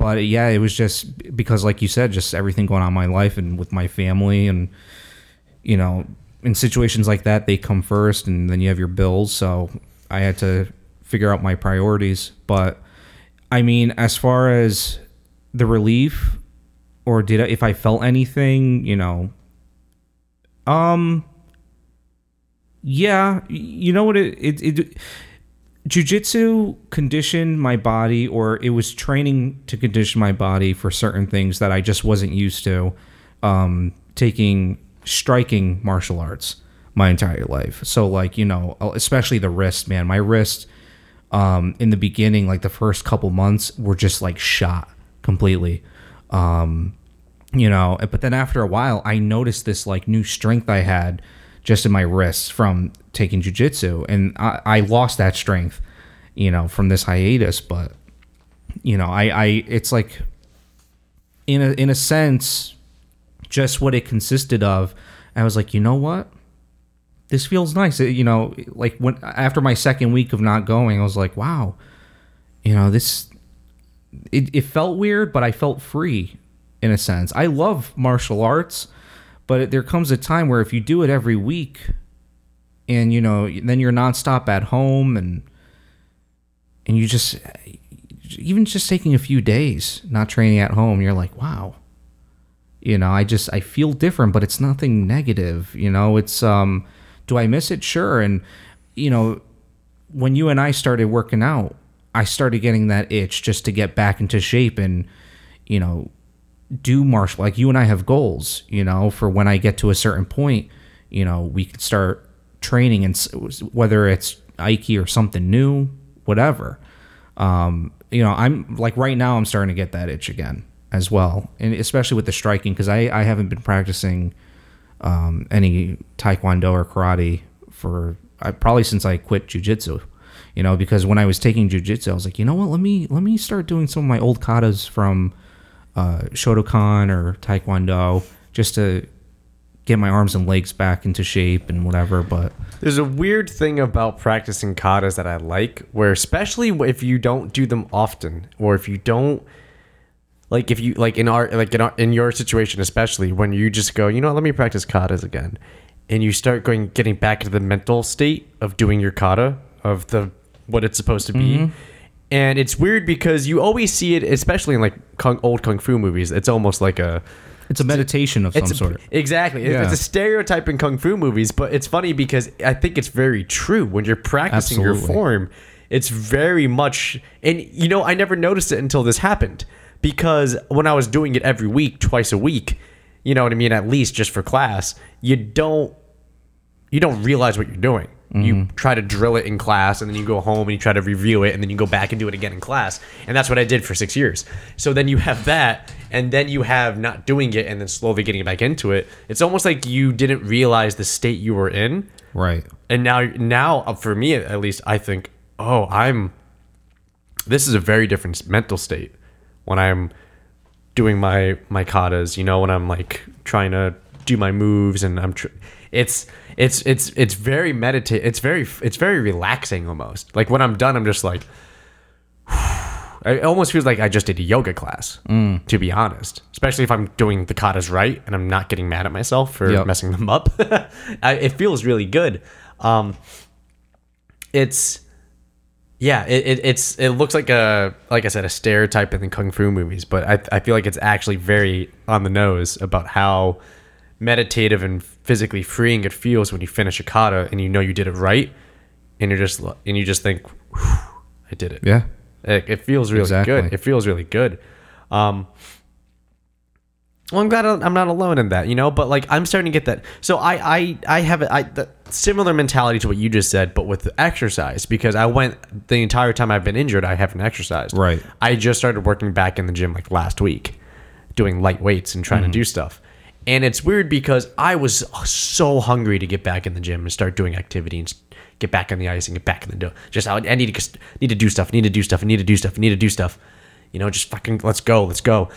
but yeah, it was just because, like you said, just everything going on in my life and with my family, and you know, in situations like that, they come first, and then you have your bills. So I had to figure out my priorities. But I mean, as far as the relief or did I, if I felt anything, you know, um, yeah, you know what it it, it jujitsu conditioned my body, or it was training to condition my body for certain things that I just wasn't used to. Um, taking striking martial arts my entire life, so like you know, especially the wrist, man, my wrist um, in the beginning, like the first couple months, were just like shot completely. Um, you know, but then after a while, I noticed this like new strength I had just in my wrists from taking jujitsu, and I, I lost that strength, you know, from this hiatus. But you know, I, I, it's like in a in a sense, just what it consisted of. I was like, you know what? this feels nice. It- you know, like when after my second week of not going, I was like, wow, you know, this it, it felt weird, but I felt free in a sense. I love martial arts, but there comes a time where if you do it every week and you know, then you're nonstop at home and and you just even just taking a few days not training at home, you're like, wow. You know, I just I feel different, but it's nothing negative, you know, it's um do I miss it? Sure. And you know, when you and I started working out, I started getting that itch just to get back into shape and, you know, do martial. Like you and I have goals, you know, for when I get to a certain point, you know, we can start training and whether it's Aiki or something new, whatever. Um, you know, I'm like right now, I'm starting to get that itch again as well, and especially with the striking because I I haven't been practicing um, any taekwondo or karate for I, probably since I quit jujitsu. You know, because when I was taking jujitsu, I was like, you know what? Let me let me start doing some of my old katas from uh, Shotokan or Taekwondo just to get my arms and legs back into shape and whatever. But There's a weird thing about practicing katas that I like, where especially if you don't do them often, or if you don't like if you like in our like in our in your situation, especially when you just go, you know, what, let me practice katas again, and you start going getting back into the mental state of doing your kata of the what it's supposed to be. Mm-hmm. And it's weird because you always see it, especially in like kung, old kung fu movies. It's almost like a it's a meditation of some it's sort. Exactly. It's- Yeah. It's a stereotype in kung fu movies, but it's funny because I think it's very true when you're practicing your form. It's very much, and you know, I never noticed it until this happened because when I was doing it every week, twice a week, you know what I mean, at least just for class, you don't you don't realize what you're doing. You try to drill it in class and then you go home and you try to review it and then you go back and do it again in class. And that's what I did for six years. So then you have that and then you have not doing it and then slowly getting back into it. It's almost like you didn't realize the state you were in. Right. And now, now uh, for me at least, I think, oh, I'm. This is a very different mental state when I'm doing my my katas. You know, when I'm like trying to do my moves and I'm. Tr- it's it's it's it's very meditative. It's very it's very relaxing almost. Like when I'm done, I'm just like. It almost feels like I just did a yoga class, to be honest. Especially if I'm doing the katas right and I'm not getting mad at myself for Yep. messing them up. I, it feels really good. Um, it's yeah, it, it it's it looks like a like I said a stereotype in the kung fu movies, but I I feel like it's actually very on the nose about how meditative and physically freeing it feels when you finish a kata and you know you did it right, and you're just and you just think, I did it. Yeah. It, it feels really Exactly. good. It feels really good. Um, well, I'm glad I'm not alone in that, you know. But like, I'm starting to get that. So I, I, I have a I, the similar mentality to what you just said, but with the exercise because I went the entire time I've been injured. I haven't exercised. Right. I just started working back in the gym like last week, doing light weights and trying to do stuff. And it's weird because I was so hungry to get back in the gym and start doing activity and get back on the ice and get back in the dough. Just I, I need to need to do stuff. Need to do stuff. I need to do stuff. Need to do stuff. You know, just fucking let's go. Let's go.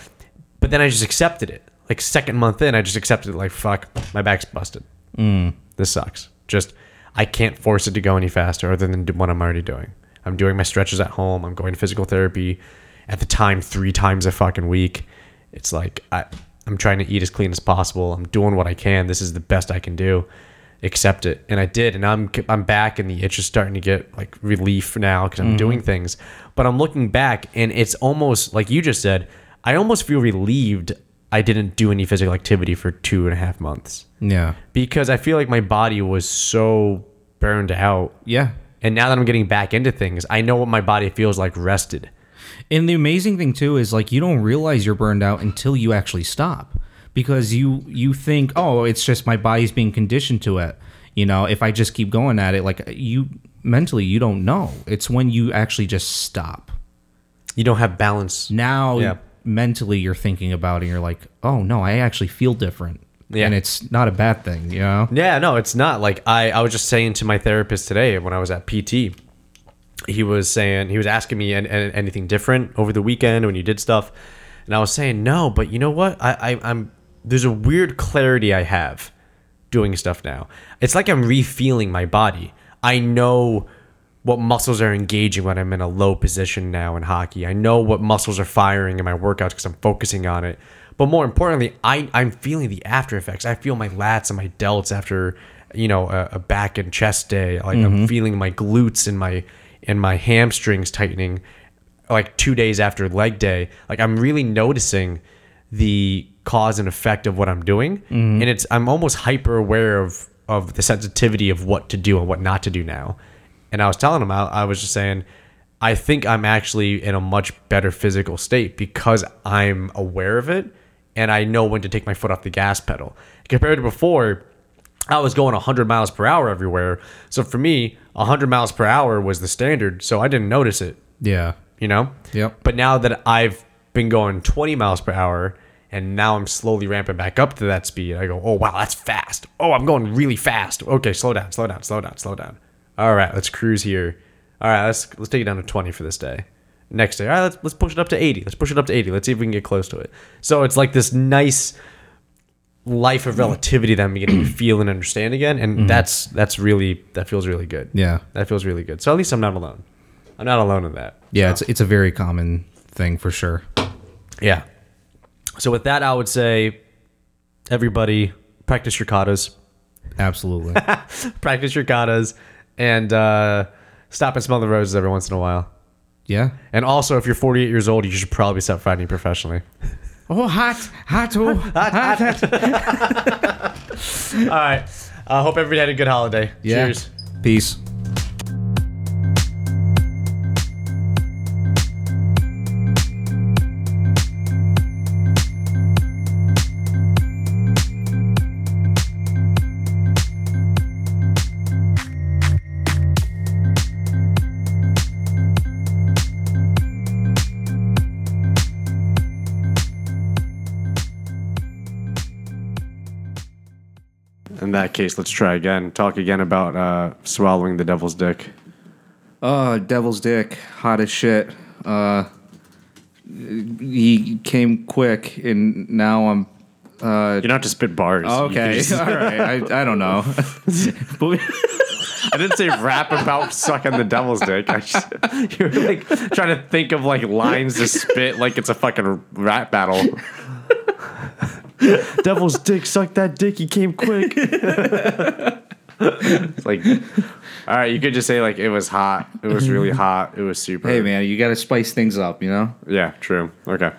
But then I just accepted it. Like second month in, I just accepted it. Like fuck, my back's busted. Mm. This sucks. Just I can't force it to go any faster other than what I'm already doing. I'm doing my stretches at home. I'm going to physical therapy at the time three times a fucking week. It's like I I'm trying to eat as clean as possible. I'm doing what I can. This is the best I can do. Accept it, and I did, and I'm I'm back, and the itch is starting to get like relief now because I'm mm-hmm. doing things. But I'm looking back, and it's almost like you just said. I almost feel relieved I didn't do any physical activity for two and a half months Yeah. because I feel like my body was so burned out. Yeah. And now that I'm getting back into things, I know what my body feels like rested. And the amazing thing too is like you don't realize you're burned out until you actually stop because you you think, "Oh, it's just my body's being conditioned to it." You know, if I just keep going at it like you mentally you don't know. It's when you actually just stop. You don't have balance. Now Yeah. mentally you're thinking about it and you're like, "Oh, no, I actually feel different." Yeah. And it's not a bad thing, you know? Yeah, no, it's not. Like I, I was just saying to my therapist today when I was at PT, he was saying he was asking me an, an, anything different over the weekend when you did stuff, and I was saying no, but you know what? I, I I'm there's a weird clarity I have doing stuff now. It's like I'm refeeling my body. I know what muscles are engaging when I'm in a low position now in hockey. I know what muscles are firing in my workouts because I'm focusing on it. But more importantly, I, I'm feeling the after effects. I feel my lats and my delts after, you know, a, a back and chest day. Like I'm mm-hmm. feeling my glutes and my and my hamstrings tightening like two days after leg day. Like I'm really noticing the cause and effect of what I'm doing. Mm-hmm. And it's I'm almost hyper aware of of the sensitivity of what to do and what not to do now. And I was telling him, I, I was just saying, I think I'm actually in a much better physical state because I'm aware of it and I know when to take my foot off the gas pedal. Compared to before, I was going 100 miles per hour everywhere. So for me, 100 miles per hour was the standard. So I didn't notice it, Yeah. you know? Yep. But now that I've been going 20 miles per hour And now I'm slowly ramping back up to that speed. I go, oh wow, that's fast. Oh, I'm going really fast. Okay, slow down, slow down, slow down, slow down. All right, let's cruise here. All right, let's let's take it down to 20 for this day. Next day, all right, let's let's push it up to 80. Let's push it up to 80. Let's see if we can get close to it. So it's like this nice life of relativity that I'm beginning to feel and understand again, and that's that's really that feels really good. Yeah. that feels really good. So at least I'm not alone. I'm not alone in that. Yeah, it's it's a very common thing for sure. Yeah. So with that, I would say, everybody practice your katas, Absolutely. practice your katas, and uh, stop and smell the roses every once in a while. yeah. And also, if you're 48 years old, you should probably stop fighting professionally. Oh, hot, hot, oh, hot, hot. All right. I hope everybody had a good holiday. Yeah. Cheers. Peace. Case, let's try again. Talk again about uh, swallowing the devil's dick. Oh, devil's dick, hot as shit. Uh, he came quick, and now I'm. Uh, You don't have to spit bars. okay, all right. I, I don't know. I didn't say rap about sucking the devil's dick. I just, you're like trying to think of like lines to spit like it's a fucking rap battle. devil's dick, suck that dick. He came quick. it's like, all right, you could just say like it was hot. It was really hot. It was super. hey, man, you got to spice things up, you know. Yeah, true. Okay.